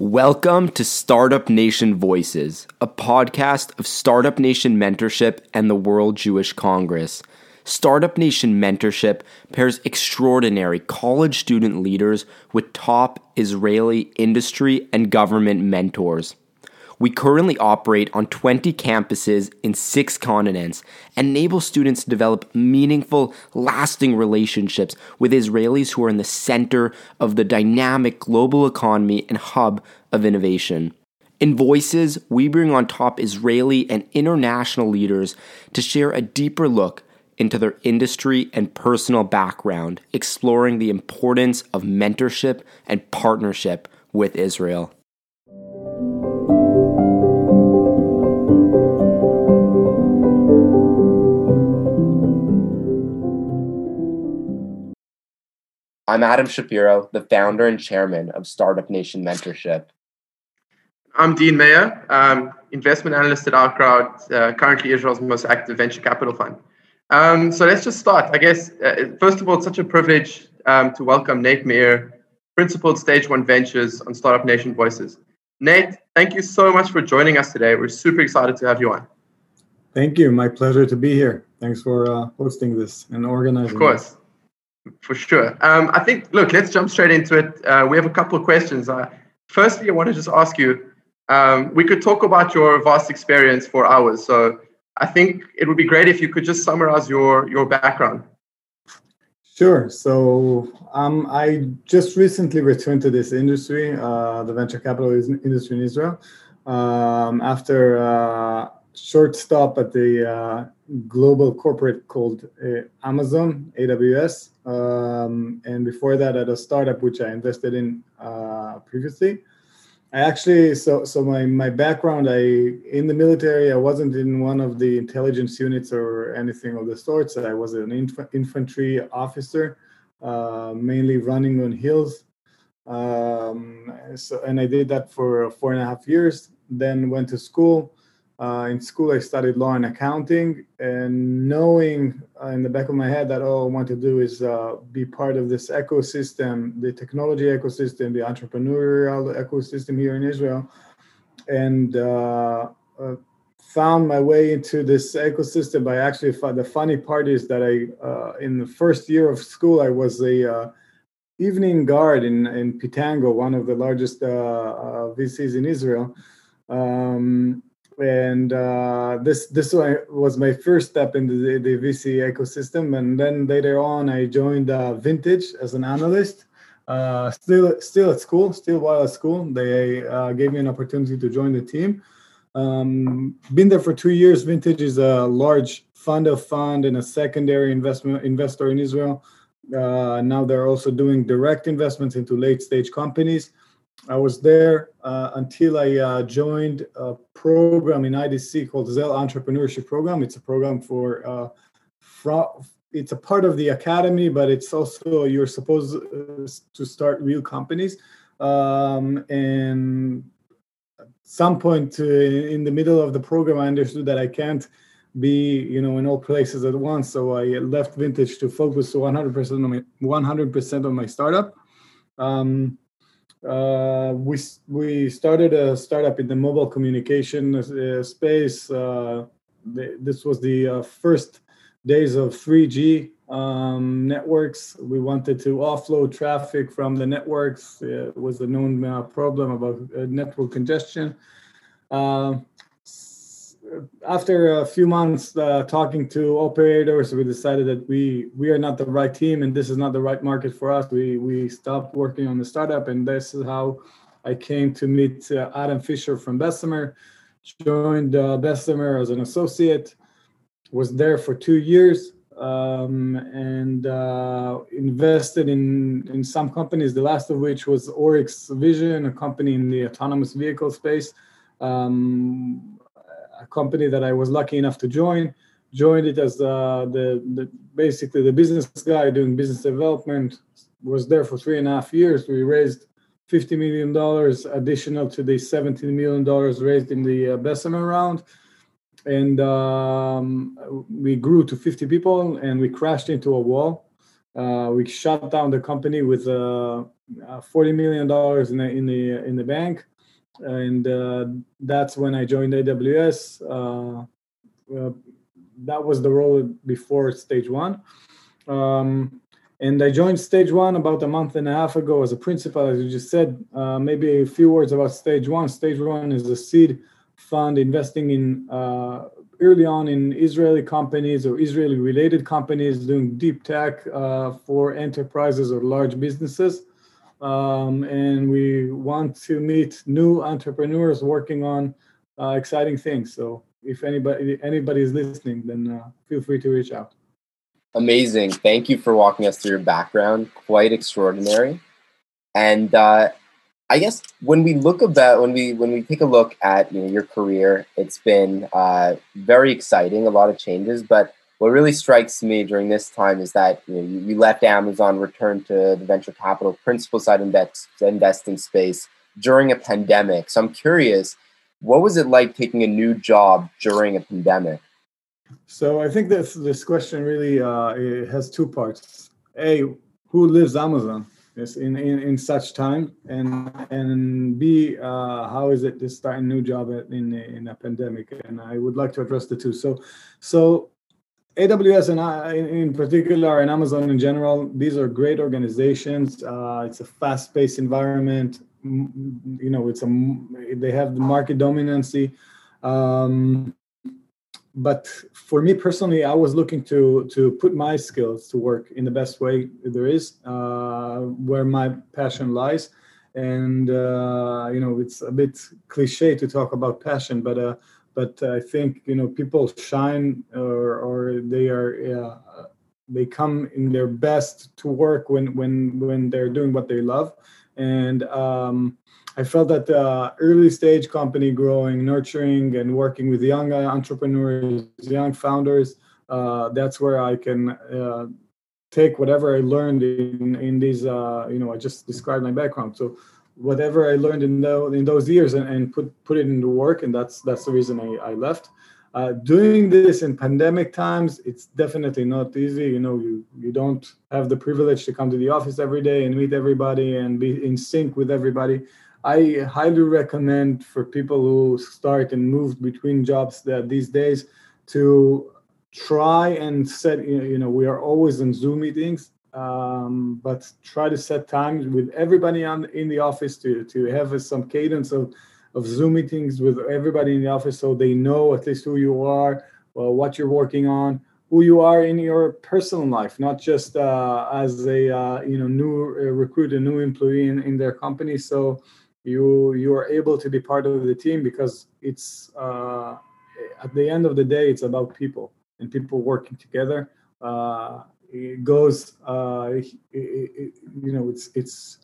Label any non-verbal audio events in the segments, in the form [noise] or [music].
Welcome to Startup Nation Voices, a podcast of Startup Nation Mentorship and the World Jewish Congress. Startup Nation Mentorship pairs extraordinary college student leaders with top Israeli industry and government mentors. We currently operate on 20 campuses in six continents and enable students to develop meaningful, lasting relationships with Israelis who are in the center of the dynamic global economy and hub of innovation. In Voices, we bring on top Israeli and international leaders to share a deeper look into their industry and personal background, exploring the importance of mentorship and partnership with Israel. I'm Adam Shapiro, the founder and chairman of Startup Nation Mentorship. I'm Dean Mayer, um, investment analyst at OurCrowd, uh, currently Israel's most active venture capital fund. Um, so let's just start. I guess, uh, first of all, it's such a privilege um, to welcome Nate Meir, principal Stage One Ventures on Startup Nation Voices. Nate, thank you so much for joining us today. We're super excited to have you on. Thank you. My pleasure to be here. Thanks for uh, hosting this and organizing. Of course. For sure. Um, I think, look, let's jump straight into it. Uh, we have a couple of questions. Uh, firstly, I want to just ask you um, we could talk about your vast experience for hours. So I think it would be great if you could just summarize your, your background. Sure. So um, I just recently returned to this industry, uh, the venture capital industry in Israel, um, after a short stop at the uh, global corporate called uh, Amazon, AWS. Um, and before that, at a startup which I invested in uh, previously. I actually so so my my background I in the military I wasn't in one of the intelligence units or anything of the sorts. I was an inf- infantry officer, uh, mainly running on hills. Um, so and I did that for four and a half years. Then went to school, uh, in school, I studied law and accounting, and knowing uh, in the back of my head that all I want to do is uh, be part of this ecosystem, the technology ecosystem, the entrepreneurial ecosystem here in Israel, and uh, uh, found my way into this ecosystem by actually the funny part is that I uh, in the first year of school I was a evening guard in in Pitango, one of the largest VCs in Israel. Um, and uh, this this was my first step into the, the, VC ecosystem. And then later on, I joined uh, Vintage as an analyst. Uh, still still at school, still while at school, they uh, gave me an opportunity to join the team. Um, been there for two years. Vintage is a large fund of fund and a secondary investment investor in Israel. Uh, now they're also doing direct investments into late stage companies. I was there uh, until I uh, joined a program in IDC called Zell Entrepreneurship Program. It's a program for, uh, fra- it's a part of the academy, but it's also you're supposed uh, to start real companies. Um, and at some point uh, in the middle of the program, I understood that I can't be, you know, in all places at once. So I left Vintage to focus 100% on my 100% on my startup. Um, uh, we we started a startup in the mobile communication uh, space. Uh, the, this was the uh, first days of 3G um, networks. We wanted to offload traffic from the networks. It was a known uh, problem about uh, network congestion after a few months uh, talking to operators, we decided that we we are not the right team and this is not the right market for us. We we stopped working on the startup, and this is how I came to meet uh, Adam Fisher from Bessemer. Joined uh, Bessemer as an associate. Was there for two years um, and uh, invested in in some companies. The last of which was Oryx Vision, a company in the autonomous vehicle space. Um, a company that I was lucky enough to join. Joined it as uh, the, the basically the business guy doing business development. Was there for three and a half years. We raised $50 million additional to the $17 million raised in the uh, Bessemer round. And um, we grew to 50 people and we crashed into a wall. Uh, we shut down the company with uh, uh, 40 million dollars in the in the in the bank, and uh, that's when I joined AWS. Uh, that was the role before stage one. Um, and I joined Stage One about a month and a half ago as a principal, as you just said. Uh, maybe a few words about Stage One. Stage One is a seed fund investing in uh, early on in Israeli companies or Israeli related companies doing deep tech uh, for enterprises or large businesses. Um, and we want to meet new entrepreneurs working on uh, exciting things. So if anybody anybody is listening, then uh, feel free to reach out. Amazing. Thank you for walking us through your background. Quite extraordinary. And uh, I guess when we look about when we when we take a look at you know, your career, it's been uh, very exciting. A lot of changes, but what really strikes me during this time is that you, know, you, you left Amazon, returned to the venture capital principal side index investing space during a pandemic. So I'm curious, what was it like taking a new job during a pandemic? So I think this this question really uh, has two parts. A, who lives Amazon? In, in, in such time, and and B, uh, how is it to start a new job in in a pandemic? And I would like to address the two. So, so AWS and in particular, and Amazon in general, these are great organizations. Uh, it's a fast-paced environment. You know, it's a they have the market dominancy. Um, but for me personally, I was looking to to put my skills to work in the best way there is, uh, where my passion lies. And uh, you know, it's a bit cliche to talk about passion, but uh, but I think you know people shine or or they are they come in their best to work when when when they're doing what they love, and um, I felt that the early stage company growing, nurturing, and working with young entrepreneurs, young founders, uh, that's where I can uh, take whatever I learned in in these. Uh, you know, I just described my background. So whatever I learned in, the, in those years and, and put put it into work, and that's that's the reason I, I left. Uh, doing this in pandemic times, it's definitely not easy. You know, you you don't have the privilege to come to the office every day and meet everybody and be in sync with everybody. I highly recommend for people who start and move between jobs that these days to try and set you know we are always in zoom meetings um, but try to set times with everybody on in the office to to have some cadence of of zoom meetings with everybody in the office so they know at least who you are well, what you're working on who you are in your personal life not just uh, as a uh, you know new uh, recruit a new employee in, in their company. So you you are able to be part of the team because it's uh, at the end of the day it's about people and people working together uh, it goes uh, it, it, you know it's it's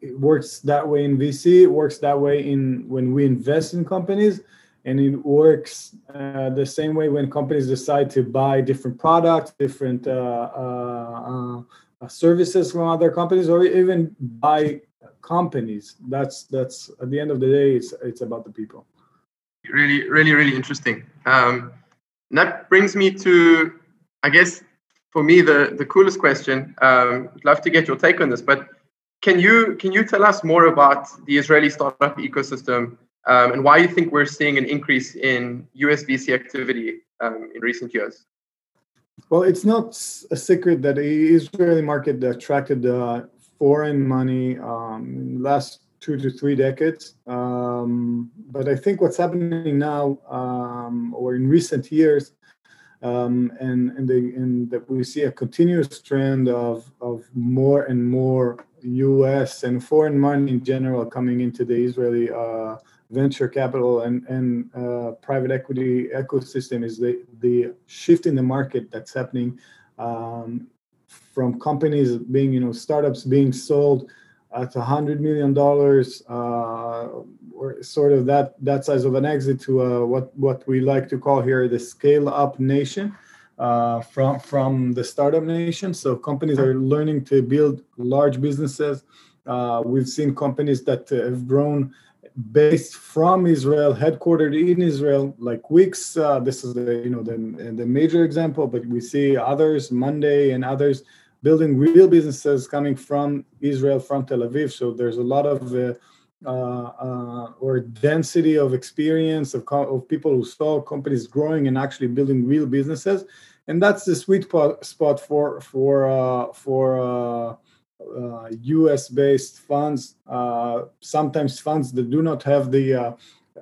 it works that way in vc it works that way in when we invest in companies and it works uh, the same way when companies decide to buy different products different uh, uh, services from other companies or even buy companies. That's that's at the end of the day it's it's about the people. Really really really interesting. Um, that brings me to i guess for me the the coolest question um, i'd love to get your take on this but can you can you tell us more about the israeli startup ecosystem um, and why you think we're seeing an increase in usvc activity um, in recent years well, it's not a secret that the Israeli market attracted uh, foreign money um, last two to three decades. Um, but I think what's happening now, um, or in recent years, um, and and, and that we see a continuous trend of of more and more U.S. and foreign money in general coming into the Israeli uh, venture capital and and uh, private equity ecosystem is the the shift in the market that's happening um, from companies being, you know, startups being sold at a hundred million dollars, uh, or sort of that that size of an exit to uh, what what we like to call here the scale up nation. Uh, from from the startup nation, so companies are learning to build large businesses. Uh, we've seen companies that have grown based from Israel, headquartered in Israel, like Wix. Uh, this is the you know the the major example, but we see others, Monday and others building real businesses coming from Israel, from Tel Aviv. So there's a lot of uh, uh, uh, or density of experience of, of people who saw companies growing and actually building real businesses, and that's the sweet spot for for uh, for U.S. Uh, based funds. Uh, sometimes funds that do not have the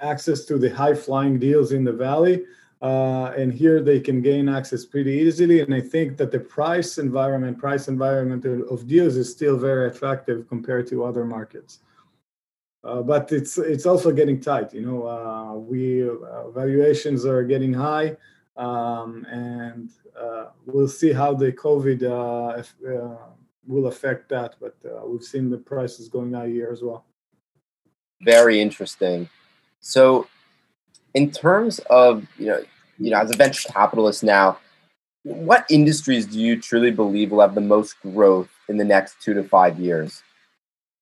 access to the high flying deals in the valley. Uh, and here they can gain access pretty easily. And I think that the price environment, price environment of deals is still very attractive compared to other markets. Uh, but it's it's also getting tight. You know, uh, we uh, valuations are getting high, um, and uh, we'll see how the COVID uh, if, will affect that. But we've seen the prices going high here as well. Very interesting. So, in terms of you know, you know, as a venture capitalist now, what industries do you truly believe will have the most growth in the next two to five years?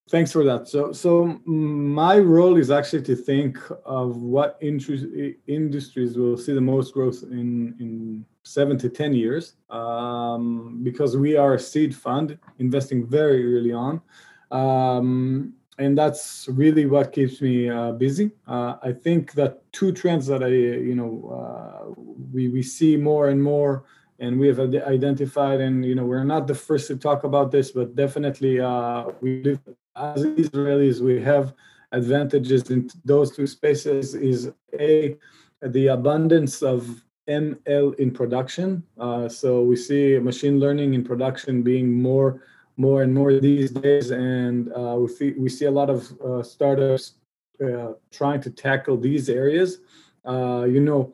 Thanks for that. So, so my role is actually to think of what industries will see the most growth in in seven to ten years, um, because we are a seed fund investing very early on, um, and that's really what keeps me uh, busy. Uh, I think that two trends that I, you know, uh, we we see more and more and we have identified and you know we're not the first to talk about this but definitely uh, we live as Israelis, we have advantages in those two spaces is a the abundance of ML in production. Uh, so we see machine learning in production being more more and more these days, and uh, we see we see a lot of uh, startups uh, trying to tackle these areas. Uh, you know,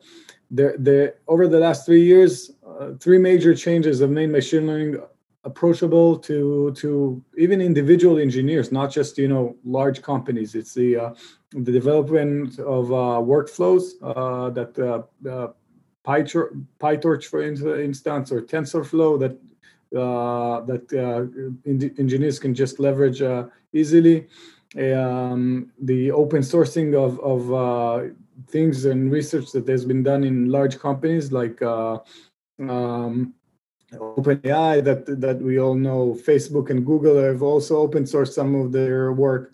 the the over the last three years, uh, three major changes have made machine learning approachable to to even individual engineers, not just you know large companies. It's the uh, the development of workflows that PyTorch, PyTorch, for instance, or TensorFlow that uh, that engineers can just leverage easily. Um, the open sourcing of of things and research that has been done in large companies like um, OpenAI that that we all know, Facebook and Google have also open sourced some of their work,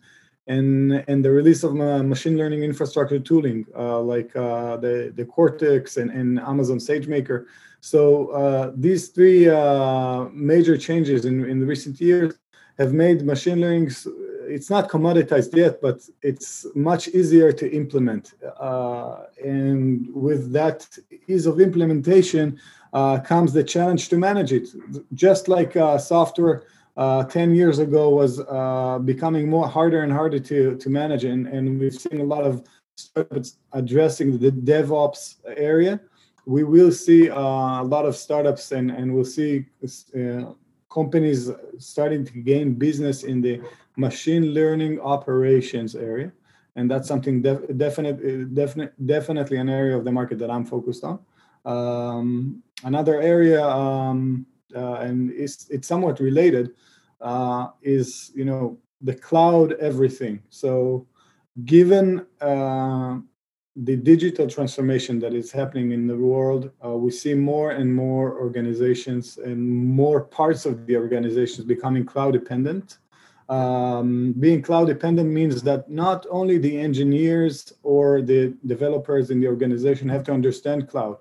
and and the release of uh, machine learning infrastructure tooling uh, like uh, the the Cortex and, and Amazon SageMaker. So uh, these three uh, major changes in in the recent years have made machine learning. It's not commoditized yet, but it's much easier to implement. Uh, and with that ease of implementation, comes the challenge to manage it. Just like software uh, 10 years ago was uh, becoming more harder and harder to, to manage, and, and we've seen a lot of startups addressing the DevOps area. We will see uh, a lot of startups, and, and we'll see uh, companies starting to gain business in the machine learning operations area and that's something def- definite, definite, definitely an area of the market that I'm focused on. Um, another area, um, uh, and it's, it's somewhat related, uh, is you know the cloud everything. So, given uh, the digital transformation that is happening in the world, uh, we see more and more organizations and more parts of the organizations becoming cloud dependent. Um, being cloud dependent means that not only the engineers or the developers in the organization have to understand cloud,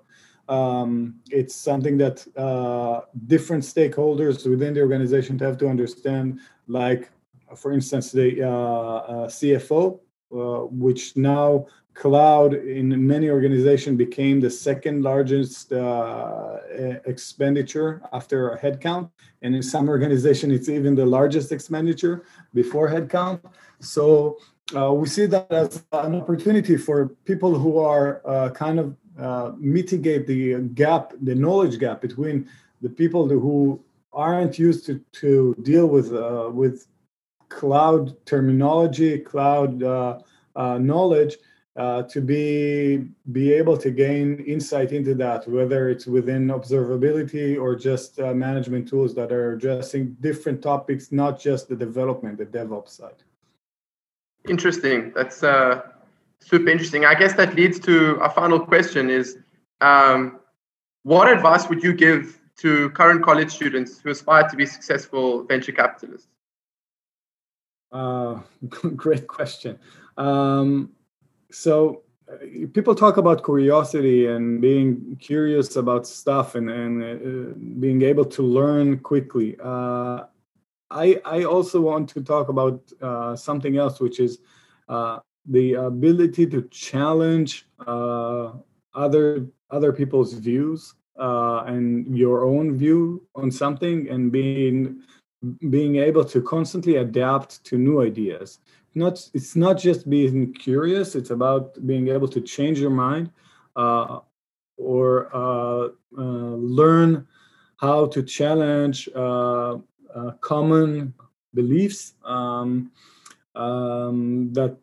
um, it's something that uh, different stakeholders within the organization have to understand, like, for instance, the uh, uh, CFO, uh, which now cloud in many organizations became the second largest uh, expenditure after headcount. And in some organization, it's even the largest expenditure before headcount. So uh, we see that as an opportunity for people who are kind of uh, mitigate the gap, the knowledge gap between the people who aren't used to, to deal with uh, with cloud terminology, cloud uh, uh knowledge, uh, to be be able to gain insight into that, whether it's within observability or just management tools that are addressing different topics, not just the development, the DevOps side. Interesting. That's super interesting. I guess that leads to a final question: Is um, what advice would you give to current college students who aspire to be successful venture capitalists? Uh, [laughs] great question. Um, so uh, people talk about curiosity and being curious about stuff and, and uh, being able to learn quickly. Uh, I, I also want to talk about uh, something else, which is uh, the ability to challenge uh, other other people's views and your own view on something, and being being able to constantly adapt to new ideas. Not it's not just being curious it's about being able to change your mind uh, or uh, uh, learn how to challenge uh, uh, common beliefs um, um, that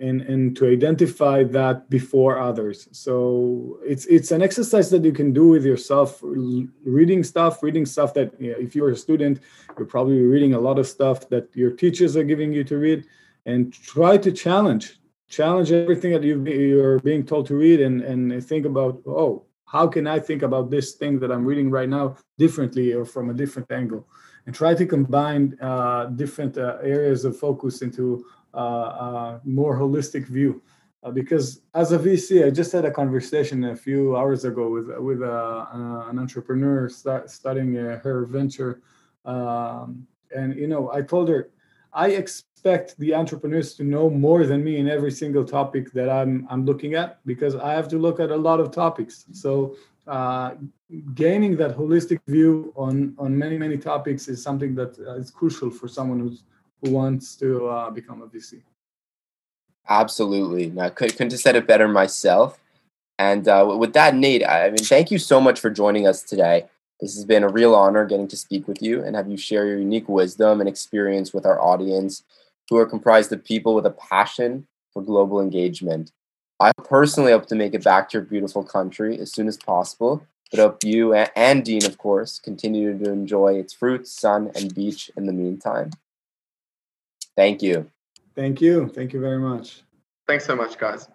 and, and to identify that before others. So it's it's an exercise that you can do with yourself reading stuff reading stuff that you know, if you're a student you're probably reading a lot of stuff that your teachers are giving you to read and try to challenge challenge everything that you are being told to read and and think about oh how can i think about this thing that i'm reading right now differently or from a different angle? And try to combine uh, different uh, areas of focus into more holistic view uh, because as a vc i just had a conversation a few hours ago with with uh, uh, an entrepreneur start, starting her venture um, and you know i told her I expect the entrepreneurs to know more than me in every single topic that I'm I'm looking at because I have to look at a lot of topics. So uh, gaining that holistic view on on many many topics is something that is crucial for someone who's who wants to uh, become a VC. Absolutely, I couldn't have said it better myself. And uh, with that, Nate, I mean, thank you so much for joining us today. This has been a real honor getting to speak with you and have you share your unique wisdom and experience with our audience, who are comprised of people with a passion for global engagement. I personally hope to make it back to your beautiful country as soon as possible, but hope you and Dean, of course, continue to enjoy its fruits, sun, and beach in the meantime. Thank you. Thank you. Thank you very much. Thanks so much, guys.